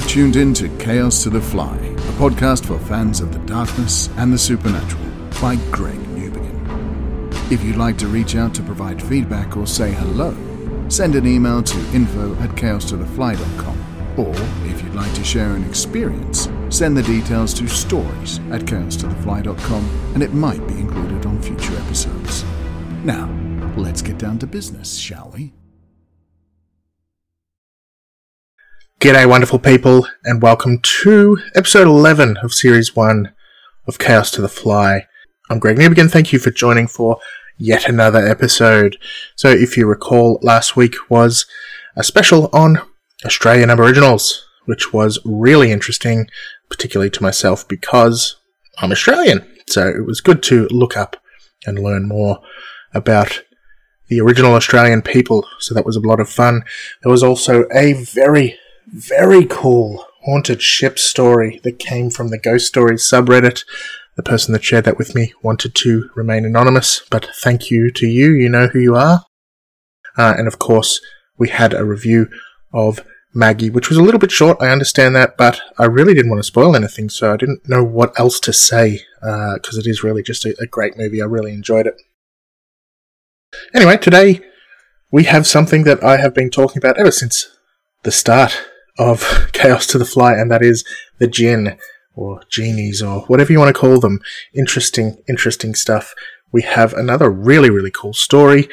You've tuned in to Chaos to the Fly, a podcast for fans of the darkness and the supernatural by Greg Newbegin. If you'd like to reach out to provide feedback or say hello, send an email to info at chaostothefly.com. Or if you'd like to share an experience, send the details to stories at chaostothefly.com and it might be included on future episodes. Now, let's get down to business, shall we? G'day, wonderful people, and welcome to episode 11 of series 1 of Chaos to the Fly. I'm Greg Newbegin. Thank you for joining for yet another episode. So, if you recall, last week was a special on Australian Aboriginals, which was really interesting, particularly to myself because I'm Australian. So, it was good to look up and learn more about the original Australian people. So, that was a lot of fun. There was also a very very cool haunted ship story that came from the Ghost Stories subreddit. The person that shared that with me wanted to remain anonymous, but thank you to you. You know who you are. Uh, and of course, we had a review of Maggie, which was a little bit short. I understand that, but I really didn't want to spoil anything, so I didn't know what else to say because uh, it is really just a, a great movie. I really enjoyed it. Anyway, today we have something that I have been talking about ever since the start of Chaos to the Fly, and that is the Jinn, or genies, or whatever you want to call them. Interesting, interesting stuff. We have another really, really cool story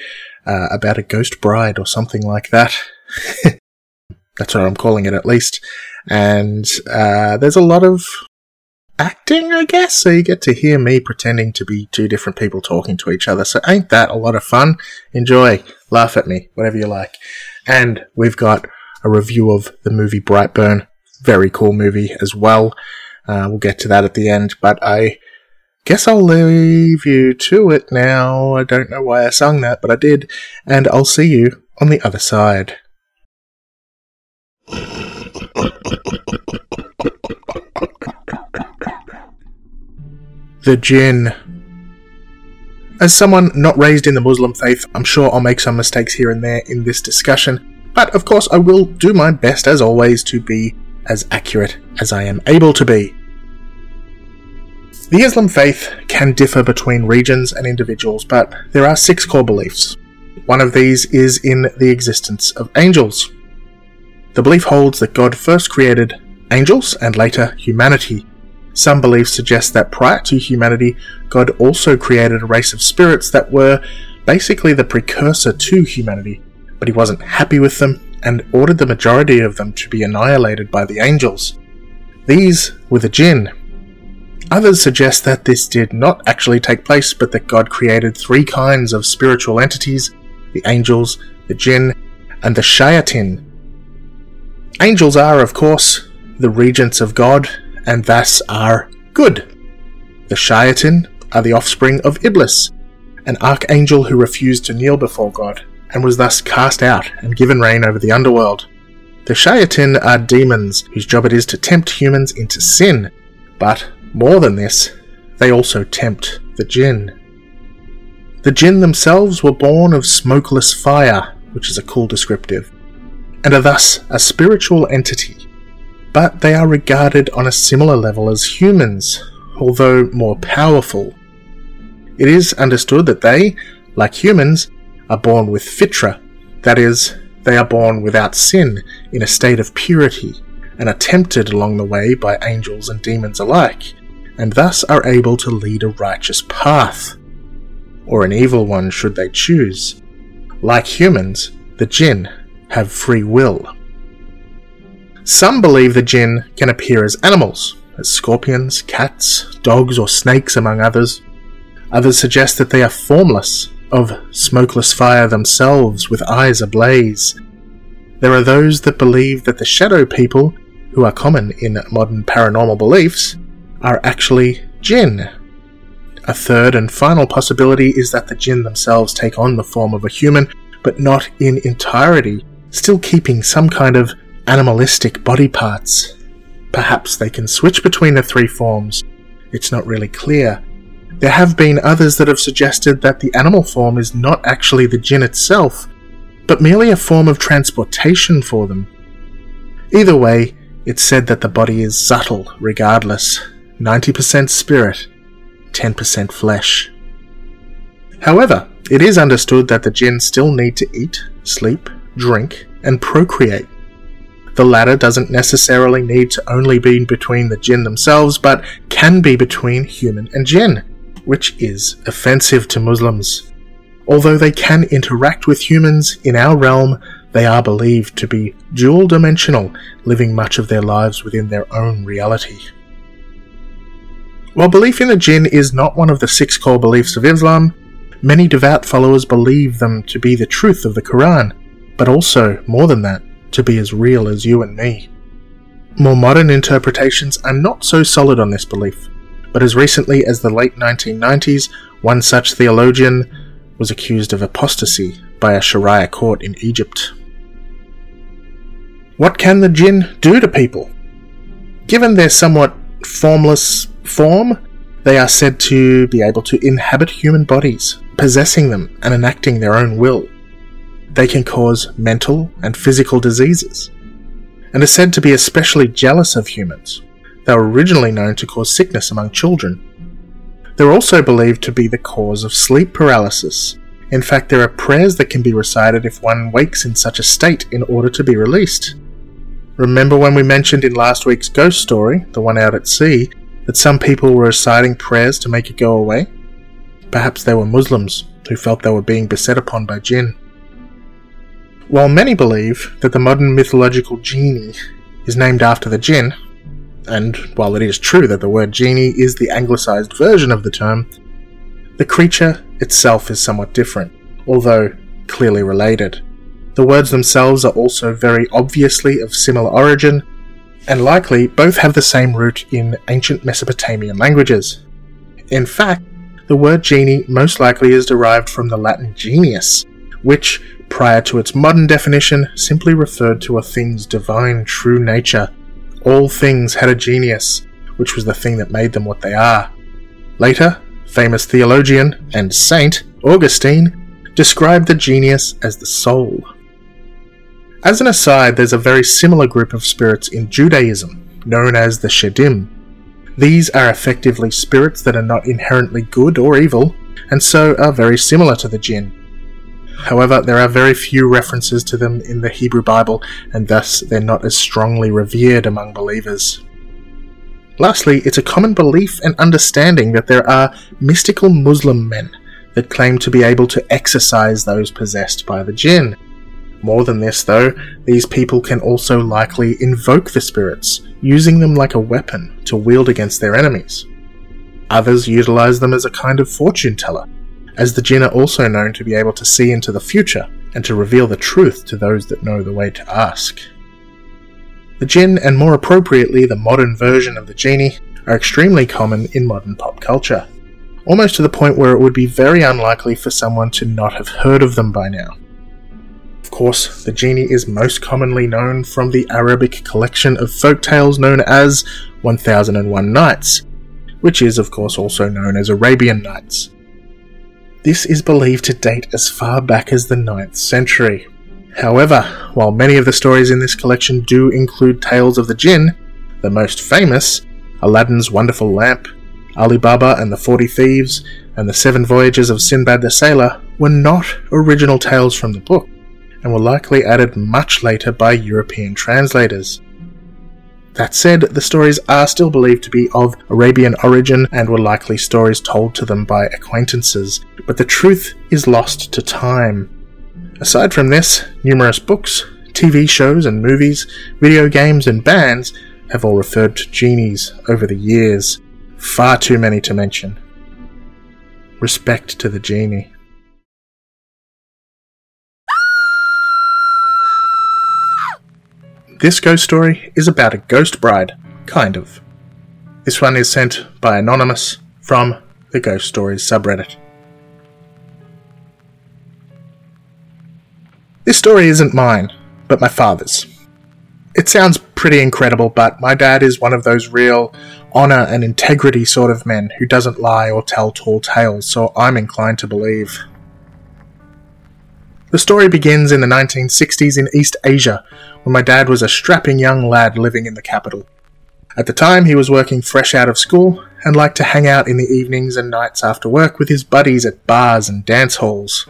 uh, about a ghost bride or something like that. That's what I'm calling it, at least. And uh, there's a lot of acting, I guess. So you get to hear me pretending to be two different people talking to each other. So ain't that a lot of fun? Enjoy, laugh at me, whatever you like. And we've got a review of the movie Brightburn. Very cool movie as well. Uh, we'll get to that at the end, but I guess I'll leave you to it now. I don't know why I sung that, but I did. And I'll see you on the other side. The Jinn. As someone not raised in the Muslim faith, I'm sure I'll make some mistakes here and there in this discussion, but of course, I will do my best as always to be as accurate as I am able to be. The Islam faith can differ between regions and individuals, but there are six core beliefs. One of these is in the existence of angels. The belief holds that God first created angels and later humanity. Some beliefs suggest that prior to humanity, God also created a race of spirits that were basically the precursor to humanity, but he wasn't happy with them and ordered the majority of them to be annihilated by the angels. These were the jinn. Others suggest that this did not actually take place, but that God created three kinds of spiritual entities the angels, the jinn, and the shayatin. Angels are, of course, the regents of God, and thus are good. The shayatin are the offspring of Iblis, an archangel who refused to kneel before God and was thus cast out and given reign over the underworld. The Shayatin are demons whose job it is to tempt humans into sin, but more than this, they also tempt the Jinn. The Jinn themselves were born of smokeless fire, which is a cool descriptive, and are thus a spiritual entity, but they are regarded on a similar level as humans, although more powerful. It is understood that they, like humans, are born with fitra, that is, they are born without sin, in a state of purity, and are tempted along the way by angels and demons alike, and thus are able to lead a righteous path, or an evil one should they choose. Like humans, the jinn have free will. Some believe the jinn can appear as animals, as scorpions, cats, dogs, or snakes, among others. Others suggest that they are formless, of smokeless fire themselves with eyes ablaze. There are those that believe that the shadow people, who are common in modern paranormal beliefs, are actually jinn. A third and final possibility is that the jinn themselves take on the form of a human, but not in entirety, still keeping some kind of animalistic body parts. Perhaps they can switch between the three forms. It's not really clear, there have been others that have suggested that the animal form is not actually the jinn itself, but merely a form of transportation for them. Either way, it's said that the body is subtle regardless 90% spirit, 10% flesh. However, it is understood that the jinn still need to eat, sleep, drink, and procreate. The latter doesn't necessarily need to only be between the jinn themselves, but can be between human and jinn, which is offensive to Muslims. Although they can interact with humans in our realm, they are believed to be dual dimensional, living much of their lives within their own reality. While belief in the jinn is not one of the six core beliefs of Islam, many devout followers believe them to be the truth of the Quran, but also, more than that, to be as real as you and me. More modern interpretations are not so solid on this belief, but as recently as the late 1990s, one such theologian was accused of apostasy by a Sharia court in Egypt. What can the jinn do to people? Given their somewhat formless form, they are said to be able to inhabit human bodies, possessing them and enacting their own will. They can cause mental and physical diseases, and are said to be especially jealous of humans. They were originally known to cause sickness among children. They're also believed to be the cause of sleep paralysis. In fact, there are prayers that can be recited if one wakes in such a state in order to be released. Remember when we mentioned in last week's ghost story, the one out at sea, that some people were reciting prayers to make it go away? Perhaps they were Muslims who felt they were being beset upon by jinn. While many believe that the modern mythological genie is named after the jinn, and while it is true that the word genie is the anglicised version of the term, the creature itself is somewhat different, although clearly related. The words themselves are also very obviously of similar origin, and likely both have the same root in ancient Mesopotamian languages. In fact, the word genie most likely is derived from the Latin genius, which, prior to its modern definition, simply referred to a thing's divine true nature. All things had a genius, which was the thing that made them what they are. Later, famous theologian and saint Augustine described the genius as the soul. As an aside, there's a very similar group of spirits in Judaism, known as the Shedim. These are effectively spirits that are not inherently good or evil, and so are very similar to the jinn. However, there are very few references to them in the Hebrew Bible, and thus they're not as strongly revered among believers. Lastly, it's a common belief and understanding that there are mystical Muslim men that claim to be able to exorcise those possessed by the jinn. More than this, though, these people can also likely invoke the spirits, using them like a weapon to wield against their enemies. Others utilize them as a kind of fortune teller, as the jinn are also known to be able to see into the future and to reveal the truth to those that know the way to ask. The jinn, and more appropriately the modern version of the genie, are extremely common in modern pop culture, almost to the point where it would be very unlikely for someone to not have heard of them by now. Of course, the genie is most commonly known from the Arabic collection of folk tales known as 1001 Nights, which is, of course, also known as Arabian Nights. This is believed to date as far back as the 9th century. However, while many of the stories in this collection do include tales of the jinn, the most famous, Aladdin's Wonderful Lamp, Ali Baba and the Forty Thieves, and the Seven Voyages of Sinbad the Sailor, were not original tales from the book and were likely added much later by European translators. That said, the stories are still believed to be of Arabian origin and were likely stories told to them by acquaintances, but the truth is lost to time. Aside from this, numerous books, TV shows and movies, video games and bands have all referred to genies over the years. Far too many to mention. Respect to the genie. This ghost story is about a ghost bride, kind of. This one is sent by Anonymous from the Ghost Stories subreddit. This story isn't mine, but my father's. It sounds pretty incredible, but my dad is one of those real honour and integrity sort of men who doesn't lie or tell tall tales, so I'm inclined to believe. The story begins in the 1960s in East Asia, when my dad was a strapping young lad living in the capital. At the time, he was working fresh out of school and liked to hang out in the evenings and nights after work with his buddies at bars and dance halls.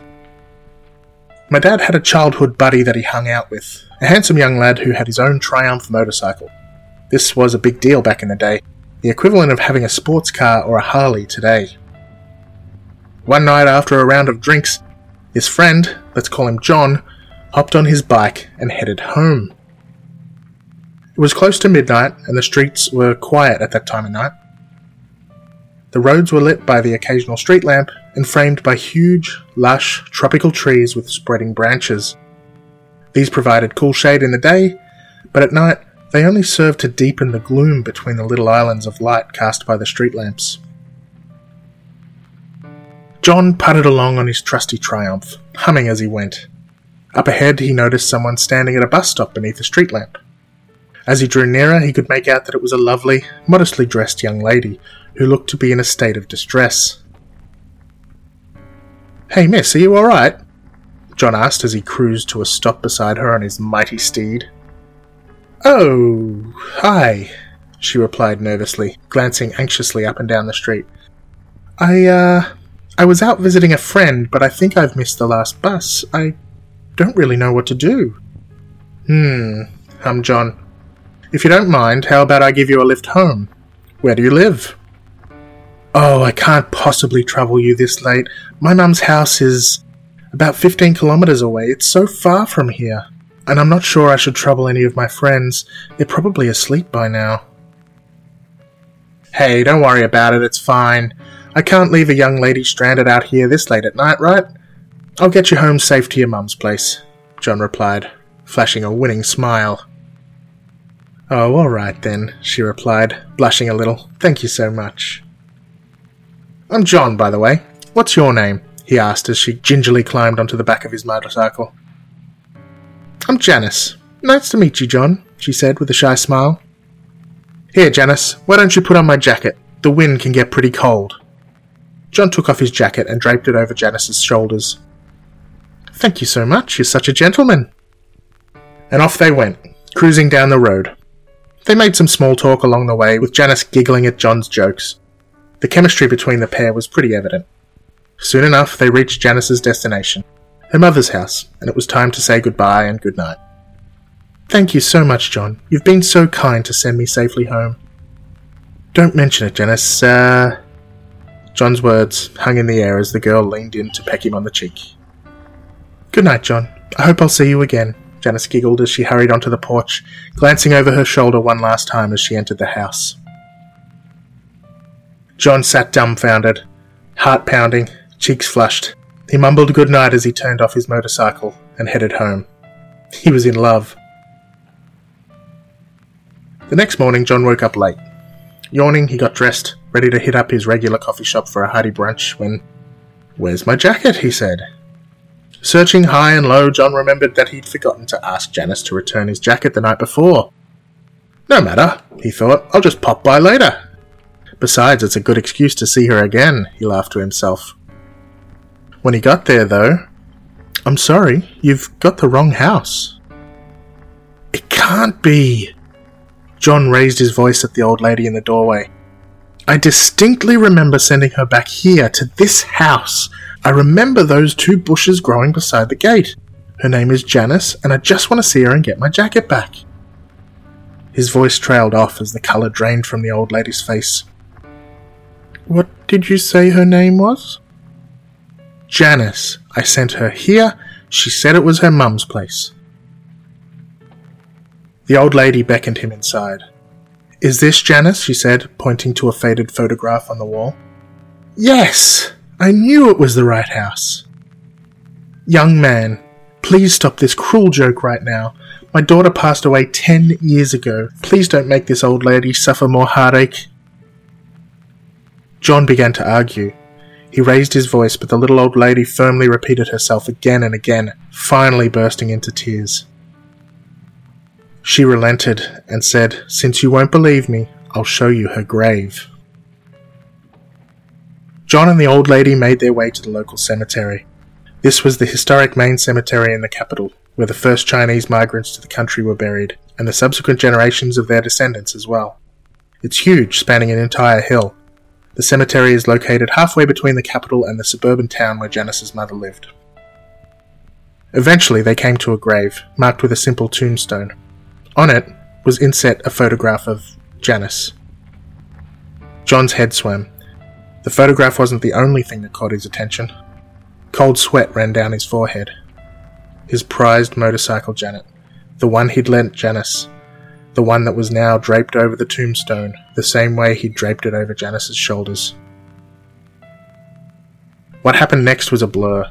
My dad had a childhood buddy that he hung out with, a handsome young lad who had his own Triumph motorcycle. This was a big deal back in the day, the equivalent of having a sports car or a Harley today. One night after a round of drinks, his friend, let's call him John, hopped on his bike and headed home. It was close to midnight, and the streets were quiet at that time of night. The roads were lit by the occasional street lamp and framed by huge, lush, tropical trees with spreading branches. These provided cool shade in the day, but at night they only served to deepen the gloom between the little islands of light cast by the street lamps. John putted along on his trusty Triumph, humming as he went. Up ahead, he noticed someone standing at a bus stop beneath a street lamp. As he drew nearer, he could make out that it was a lovely, modestly dressed young lady who looked to be in a state of distress. Hey, miss, are you alright? John asked as he cruised to a stop beside her on his mighty steed. Oh, hi, she replied nervously, glancing anxiously up and down the street. I, uh, I was out visiting a friend, but I think I've missed the last bus. I don't really know what to do. Hmm, hummed John. If you don't mind, how about I give you a lift home? Where do you live? Oh, I can't possibly trouble you this late. My mum's house is about 15 kilometres away. It's so far from here. And I'm not sure I should trouble any of my friends. They're probably asleep by now. Hey, don't worry about it, it's fine. I can't leave a young lady stranded out here this late at night, right? I'll get you home safe to your mum's place, John replied, flashing a winning smile. Oh, all right then, she replied, blushing a little. Thank you so much. I'm John, by the way. What's your name? he asked as she gingerly climbed onto the back of his motorcycle. I'm Janice. Nice to meet you, John, she said with a shy smile. Here, Janice, why don't you put on my jacket? The wind can get pretty cold. John took off his jacket and draped it over Janice's shoulders. Thank you so much, you're such a gentleman. And off they went, cruising down the road. They made some small talk along the way, with Janice giggling at John's jokes. The chemistry between the pair was pretty evident. Soon enough, they reached Janice's destination, her mother's house, and it was time to say goodbye and goodnight. Thank you so much, John. You've been so kind to send me safely home. Don't mention it, Janice. Uh, John's words hung in the air as the girl leaned in to peck him on the cheek. Good night, John. I hope I'll see you again, Janice giggled as she hurried onto the porch, glancing over her shoulder one last time as she entered the house. John sat dumbfounded, heart pounding, cheeks flushed. He mumbled good night as he turned off his motorcycle and headed home. He was in love. The next morning, John woke up late. Yawning, he got dressed, ready to hit up his regular coffee shop for a hearty brunch when. Where's my jacket? he said. Searching high and low, John remembered that he'd forgotten to ask Janice to return his jacket the night before. No matter, he thought, I'll just pop by later. Besides, it's a good excuse to see her again, he laughed to himself. When he got there, though, I'm sorry, you've got the wrong house. It can't be. John raised his voice at the old lady in the doorway. I distinctly remember sending her back here to this house. I remember those two bushes growing beside the gate. Her name is Janice, and I just want to see her and get my jacket back. His voice trailed off as the colour drained from the old lady's face. What did you say her name was? Janice. I sent her here. She said it was her mum's place. The old lady beckoned him inside. Is this Janice? she said, pointing to a faded photograph on the wall. Yes! I knew it was the right house. Young man, please stop this cruel joke right now. My daughter passed away ten years ago. Please don't make this old lady suffer more heartache. John began to argue. He raised his voice, but the little old lady firmly repeated herself again and again, finally bursting into tears. She relented and said, Since you won't believe me, I'll show you her grave. John and the old lady made their way to the local cemetery. This was the historic main cemetery in the capital, where the first Chinese migrants to the country were buried, and the subsequent generations of their descendants as well. It's huge, spanning an entire hill. The cemetery is located halfway between the capital and the suburban town where Janice's mother lived. Eventually, they came to a grave, marked with a simple tombstone. On it was inset a photograph of Janice. John's head swam. The photograph wasn't the only thing that caught his attention. Cold sweat ran down his forehead. His prized motorcycle Janet, the one he'd lent Janice, the one that was now draped over the tombstone, the same way he'd draped it over Janice's shoulders. What happened next was a blur.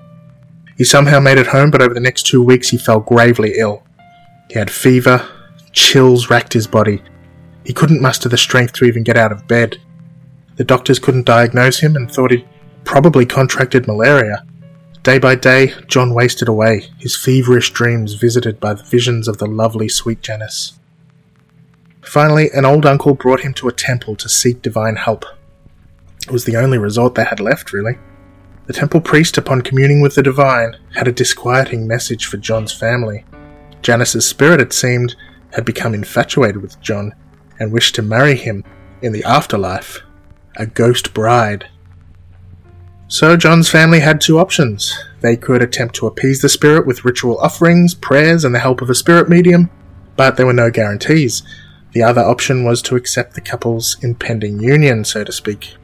He somehow made it home, but over the next two weeks he fell gravely ill. He had fever, chills racked his body. He couldn't muster the strength to even get out of bed. The doctors couldn't diagnose him and thought he'd probably contracted malaria. Day by day, John wasted away, his feverish dreams visited by the visions of the lovely sweet Janice. Finally, an old uncle brought him to a temple to seek divine help. It was the only resort they had left, really. The temple priest, upon communing with the divine, had a disquieting message for John's family. Janice's spirit, it seemed, had become infatuated with John and wished to marry him in the afterlife, a ghost bride. So John's family had two options. They could attempt to appease the spirit with ritual offerings, prayers, and the help of a spirit medium, but there were no guarantees. The other option was to accept the couple's impending union, so to speak.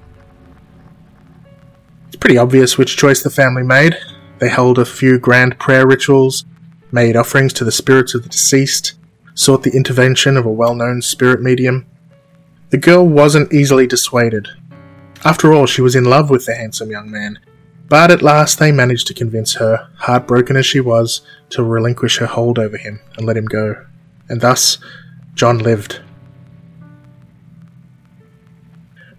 It's pretty obvious which choice the family made. They held a few grand prayer rituals, made offerings to the spirits of the deceased, sought the intervention of a well known spirit medium. The girl wasn't easily dissuaded, after all, she was in love with the handsome young man. But at last they managed to convince her, heartbroken as she was, to relinquish her hold over him and let him go. And thus, John lived.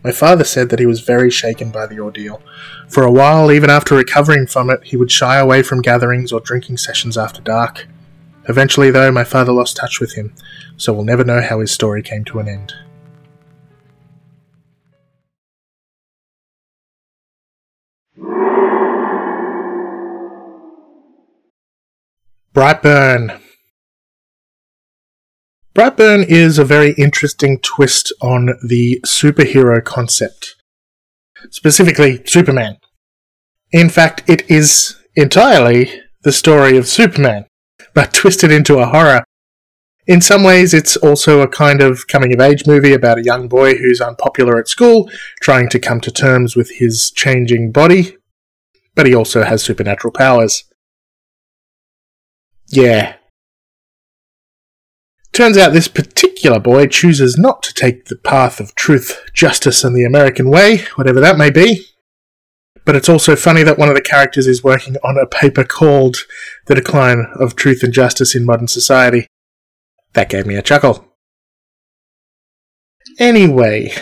My father said that he was very shaken by the ordeal. For a while, even after recovering from it, he would shy away from gatherings or drinking sessions after dark. Eventually, though, my father lost touch with him, so we'll never know how his story came to an end. Brightburn. Brightburn is a very interesting twist on the superhero concept, specifically Superman. In fact, it is entirely the story of Superman, but twisted into a horror. In some ways, it's also a kind of coming of age movie about a young boy who's unpopular at school, trying to come to terms with his changing body, but he also has supernatural powers. Yeah. Turns out this particular boy chooses not to take the path of truth, justice, and the American way, whatever that may be. But it's also funny that one of the characters is working on a paper called The Decline of Truth and Justice in Modern Society. That gave me a chuckle. Anyway,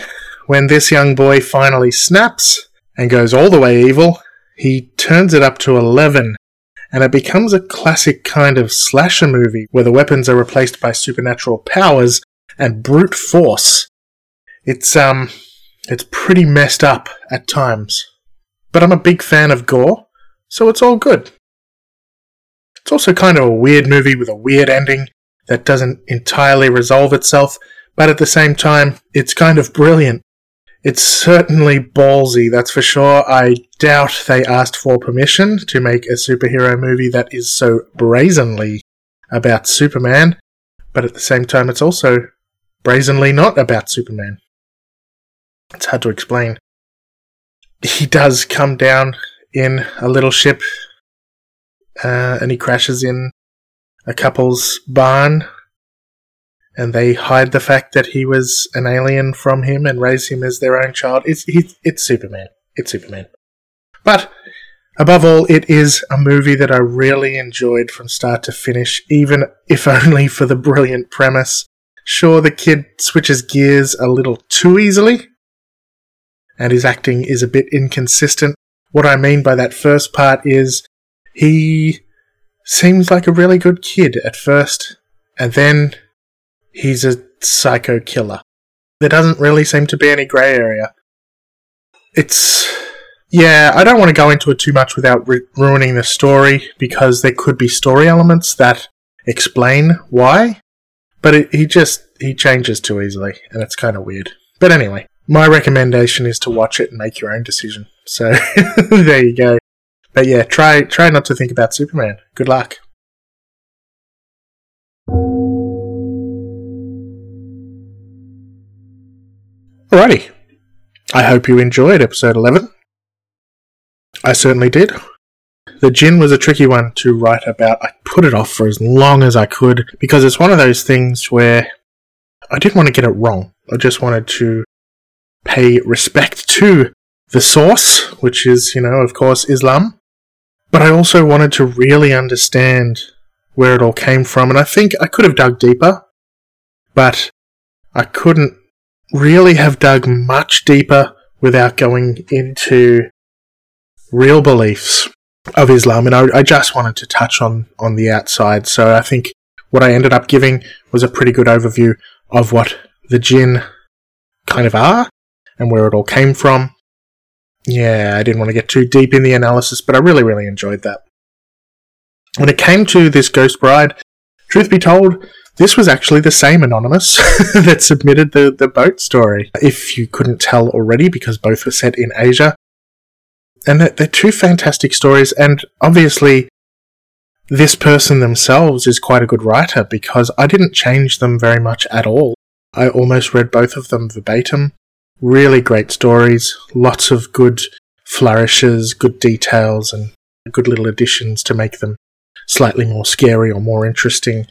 when this young boy finally snaps and goes all the way evil, he turns it up to 11 and it becomes a classic kind of slasher movie where the weapons are replaced by supernatural powers and brute force. It's um it's pretty messed up at times. But I'm a big fan of gore, so it's all good. It's also kind of a weird movie with a weird ending that doesn't entirely resolve itself, but at the same time, it's kind of brilliant. It's certainly ballsy, that's for sure. I doubt they asked for permission to make a superhero movie that is so brazenly about Superman, but at the same time, it's also brazenly not about Superman. It's hard to explain. He does come down in a little ship, uh, and he crashes in a couple's barn and they hide the fact that he was an alien from him and raise him as their own child. It's it's Superman. It's Superman. But above all, it is a movie that I really enjoyed from start to finish, even if only for the brilliant premise. Sure, the kid switches gears a little too easily, and his acting is a bit inconsistent. What I mean by that first part is he seems like a really good kid at first, and then he's a psycho killer. There doesn't really seem to be any grey area. It's yeah, I don't want to go into it too much without ru- ruining the story because there could be story elements that explain why. But it, he just he changes too easily, and it's kind of weird. But anyway, my recommendation is to watch it and make your own decision. So there you go. But yeah, try try not to think about Superman. Good luck. Alrighty. I hope you enjoyed episode 11. I certainly did. The jinn was a tricky one to write about. I put it off for as long as I could because it's one of those things where I didn't want to get it wrong. I just wanted to pay respect to the source, which is, you know, of course, Islam. But I also wanted to really understand where it all came from. And I think I could have dug deeper, but I couldn't really have dug much deeper without going into real beliefs of Islam. And I, I just wanted to touch on, on the outside. So I think what I ended up giving was a pretty good overview of what the jinn kind of are and where it all came from. Yeah, I didn't want to get too deep in the analysis, but I really, really enjoyed that. When it came to this Ghost Bride, truth be told, this was actually the same anonymous that submitted the, the boat story. If you couldn't tell already, because both were set in Asia. And they're, they're two fantastic stories, and obviously, this person themselves is quite a good writer because I didn't change them very much at all. I almost read both of them verbatim. Really great stories, lots of good flourishes, good details, and good little additions to make them slightly more scary or more interesting.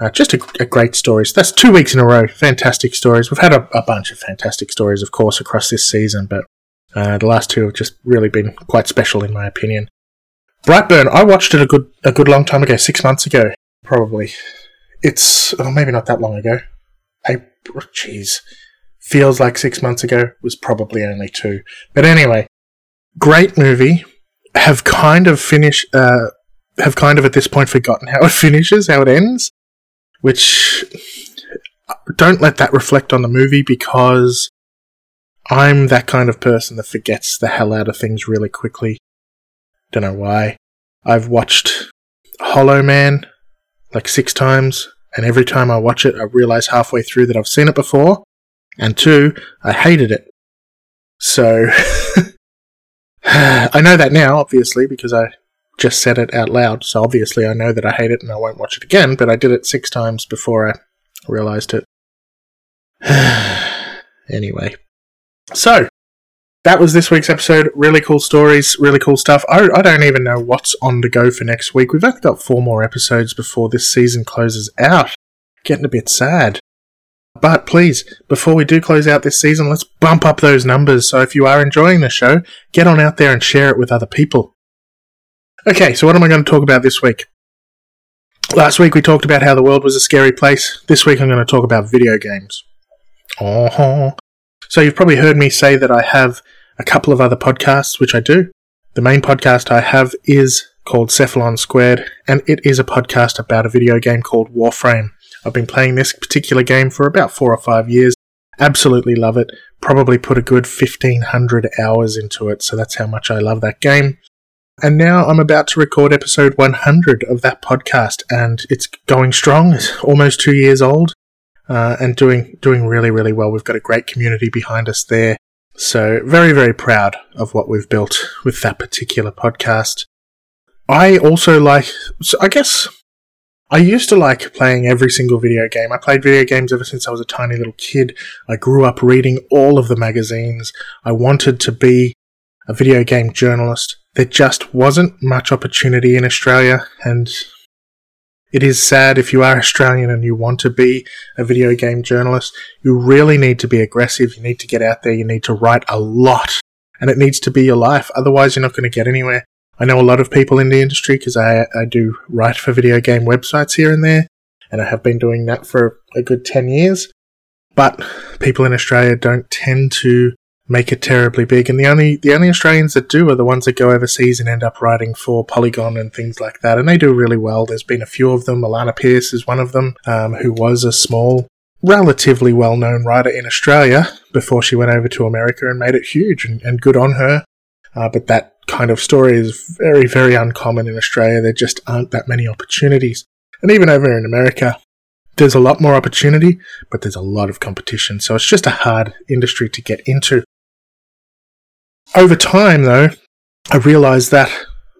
Uh, just a, a, great story. So that's two weeks in a row. Fantastic stories. We've had a, a bunch of fantastic stories, of course, across this season, but uh, the last two have just really been quite special, in my opinion. Brightburn. I watched it a good a good long time ago, six months ago, probably. It's oh, maybe not that long ago. April. Jeez, feels like six months ago. Was probably only two. But anyway, great movie. Have kind of finished. Uh, have kind of at this point forgotten how it finishes, how it ends, which don't let that reflect on the movie because I'm that kind of person that forgets the hell out of things really quickly. Don't know why. I've watched Hollow Man like six times, and every time I watch it, I realize halfway through that I've seen it before, and two, I hated it. So, I know that now, obviously, because I just said it out loud, so obviously I know that I hate it and I won't watch it again, but I did it six times before I realized it. anyway. So, that was this week's episode. Really cool stories, really cool stuff. I, I don't even know what's on the go for next week. We've only got four more episodes before this season closes out. Getting a bit sad. But please, before we do close out this season, let's bump up those numbers. So if you are enjoying the show, get on out there and share it with other people. Okay, so what am I going to talk about this week? Last week we talked about how the world was a scary place. This week I'm going to talk about video games. Oh. So you've probably heard me say that I have a couple of other podcasts, which I do. The main podcast I have is called Cephalon Squared, and it is a podcast about a video game called Warframe. I've been playing this particular game for about four or five years. Absolutely love it. Probably put a good 1500 hours into it, so that's how much I love that game. And now I'm about to record episode 100 of that podcast, and it's going strong. It's almost two years old, uh, and doing doing really really well. We've got a great community behind us there, so very very proud of what we've built with that particular podcast. I also like, so I guess, I used to like playing every single video game. I played video games ever since I was a tiny little kid. I grew up reading all of the magazines. I wanted to be a video game journalist there just wasn't much opportunity in Australia, and it is sad if you are Australian and you want to be a video game journalist. You really need to be aggressive. You need to get out there. You need to write a lot, and it needs to be your life. Otherwise, you're not going to get anywhere. I know a lot of people in the industry because I, I do write for video game websites here and there, and I have been doing that for a good 10 years. But people in Australia don't tend to make it terribly big. And the only the only Australians that do are the ones that go overseas and end up writing for Polygon and things like that. And they do really well. There's been a few of them. Alana Pierce is one of them, um, who was a small, relatively well known writer in Australia before she went over to America and made it huge. And, and good on her. Uh, but that kind of story is very, very uncommon in Australia. There just aren't that many opportunities. And even over in America, there's a lot more opportunity, but there's a lot of competition. So it's just a hard industry to get into. Over time, though, I realized that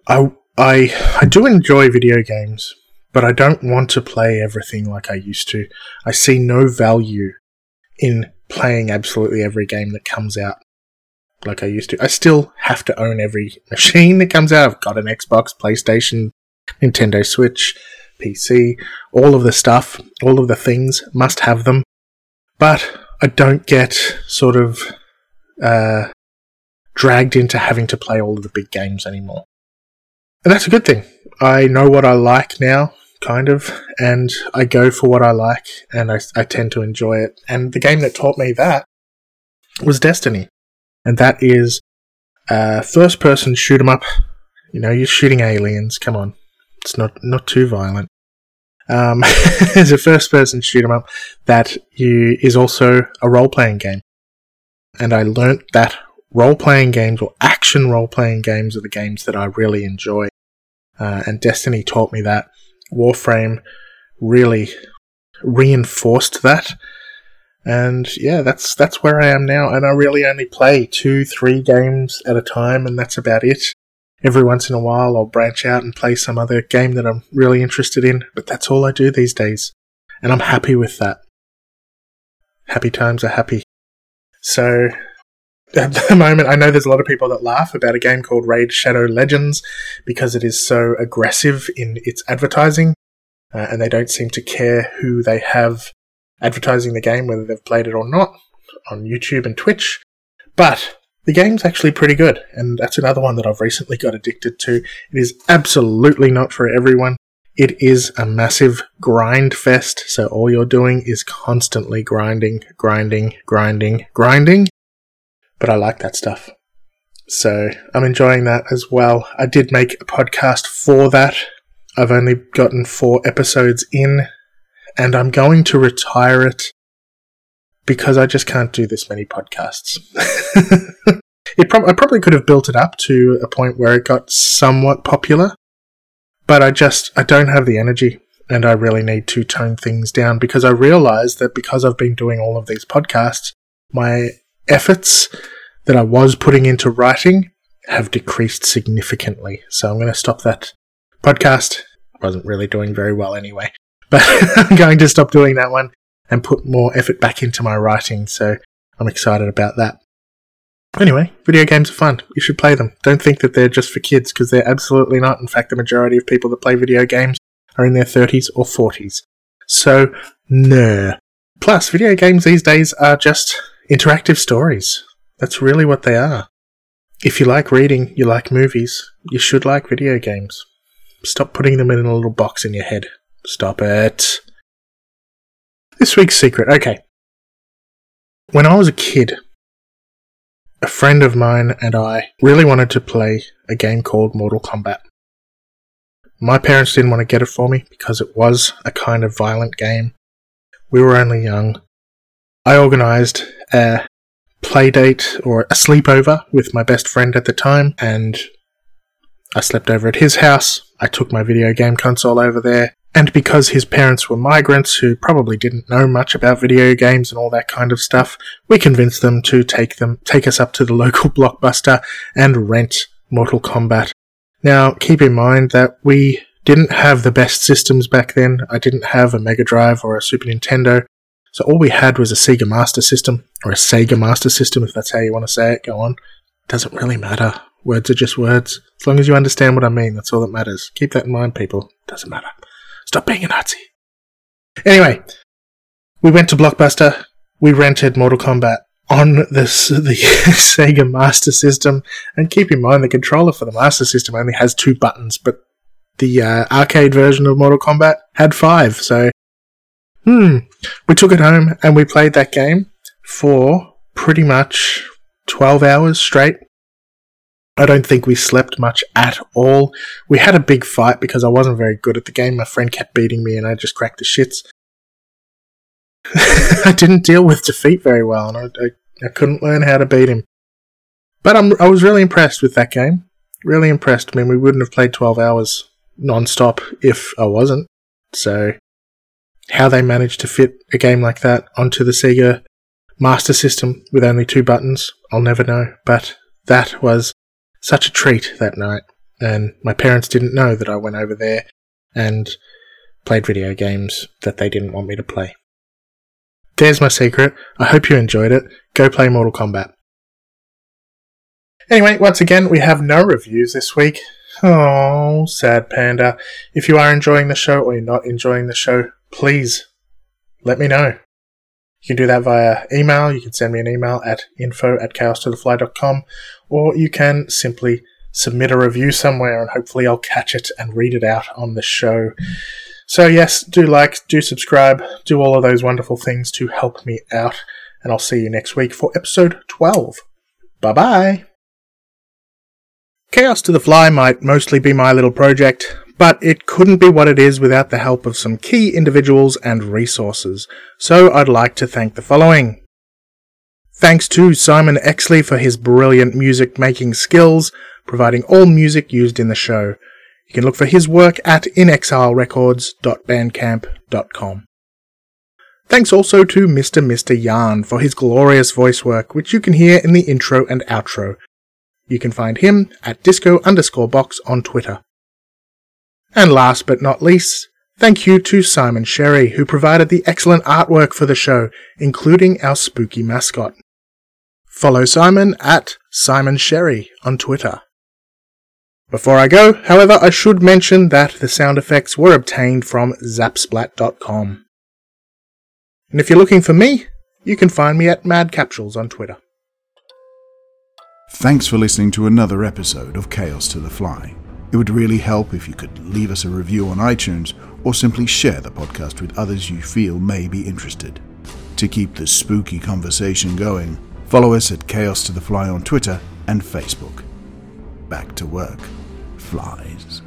I, I, I do enjoy video games, but I don't want to play everything like I used to. I see no value in playing absolutely every game that comes out like I used to. I still have to own every machine that comes out. I've got an Xbox, PlayStation, Nintendo Switch, PC, all of the stuff, all of the things, must have them. But I don't get sort of uh, dragged into having to play all of the big games anymore. And that's a good thing. I know what I like now, kind of, and I go for what I like, and I, I tend to enjoy it. And the game that taught me that was Destiny and that is a first person shoot 'em up. You know, you're shooting aliens. Come on, it's not not too violent. Um, it's a first person shoot 'em up that you, is also a role playing game, and I learnt that role playing games or action role playing games are the games that I really enjoy. Uh, and Destiny taught me that. Warframe really reinforced that and yeah, that's that's where I am now. And I really only play two, three games at a time, and that's about it. Every once in a while, I'll branch out and play some other game that I'm really interested in, but that's all I do these days. And I'm happy with that. Happy times are happy. So, at the moment, I know there's a lot of people that laugh about a game called Raid Shadow Legends because it is so aggressive in its advertising, uh, and they don't seem to care who they have advertising the game, whether they've played it or not, on YouTube and Twitch. But the game's actually pretty good, and that's another one that I've recently got addicted to. It is absolutely not for everyone. It is a massive grind fest, so all you're doing is constantly grinding, grinding, grinding, grinding. But I like that stuff. So I'm enjoying that as well. I did make a podcast for that. I've only gotten four episodes in, and I'm going to retire it because I just can't do this many podcasts. it I probably could have built it up to a point where it got somewhat popular, but I just I don't have the energy and I really need to tone things down because I realize that because I've been doing all of these podcasts, my efforts that I was putting into writing have decreased significantly. So I'm going to stop that podcast. wasn't really doing very well anyway. But I'm going to stop doing that one and put more effort back into my writing, so I'm excited about that. Anyway, video games are fun. You should play them. Don't think that they're just for kids, because they're absolutely not. In fact, the majority of people that play video games are in their 30s or 40s. So, no. Plus, video games these days are just interactive stories. That's really what they are. If you like reading, you like movies, you should like video games. Stop putting them in a little box in your head. Stop it. This week's secret. Okay. When I was a kid, a friend of mine and I really wanted to play a game called Mortal Kombat. My parents didn't want to get it for me because it was a kind of violent game. We were only young. I organised a play date or a sleepover with my best friend at the time, and I slept over at his house. I took my video game console over there, and because his parents were migrants who probably didn't know much about video games and all that kind of stuff, we convinced them to take them take us up to the local blockbuster and rent Mortal Kombat. Now, keep in mind that we didn't have the best systems back then. I didn't have a Mega Drive or a Super Nintendo. So all we had was a Sega Master System, or a Sega Master System, if that's how you want to say it. Go on. Doesn't really matter. Words are just words. As long as you understand what I mean, that's all that matters. Keep that in mind, people. Doesn't matter. Stop being a Nazi. Anyway, we went to Blockbuster. We rented Mortal Kombat on this the Sega Master System, and keep in mind the controller for the Master System only has two buttons, but the uh, arcade version of Mortal Kombat had five. So, hmm, we took it home and we played that game for pretty much twelve hours straight. I don't think we slept much at all. We had a big fight because I wasn't very good at the game. My friend kept beating me and I just cracked the shits. I didn't deal with defeat very well and I, I, I couldn't learn how to beat him. But I'm, I was really impressed with that game. Really impressed. I mean, we wouldn't have played 12 hours non-stop if I wasn't. So, how they managed to fit a game like that onto the Sega Master System with only two buttons, I'll never know. But that was such a treat that night. And my parents didn't know that I went over there and played video games that they didn't want me to play. There's my secret. I hope you enjoyed it. Go play Mortal Kombat. Anyway, once again, we have no reviews this week. Oh, sad panda. If you are enjoying the show or you're not enjoying the show, please let me know. You can do that via email. You can send me an email at info at chaos2thefly.com or you can simply submit a review somewhere and hopefully I'll catch it and read it out on the show. So, yes, do like, do subscribe, do all of those wonderful things to help me out, and I'll see you next week for episode 12. Bye bye! Chaos to the Fly might mostly be my little project, but it couldn't be what it is without the help of some key individuals and resources, so I'd like to thank the following. Thanks to Simon Exley for his brilliant music making skills, providing all music used in the show. You can look for his work at inexilerecords.bandcamp.com. Thanks also to Mr. Mr. Yarn for his glorious voice work, which you can hear in the intro and outro. You can find him at disco underscore box on Twitter. And last but not least, thank you to Simon Sherry, who provided the excellent artwork for the show, including our spooky mascot. Follow Simon at Simon Sherry on Twitter. Before I go, however, I should mention that the sound effects were obtained from zapsplat.com. And if you're looking for me, you can find me at Mad Capsules on Twitter. Thanks for listening to another episode of Chaos to the Fly. It would really help if you could leave us a review on iTunes or simply share the podcast with others you feel may be interested. To keep the spooky conversation going, follow us at Chaos to the Fly on Twitter and Facebook. Back to work, flies.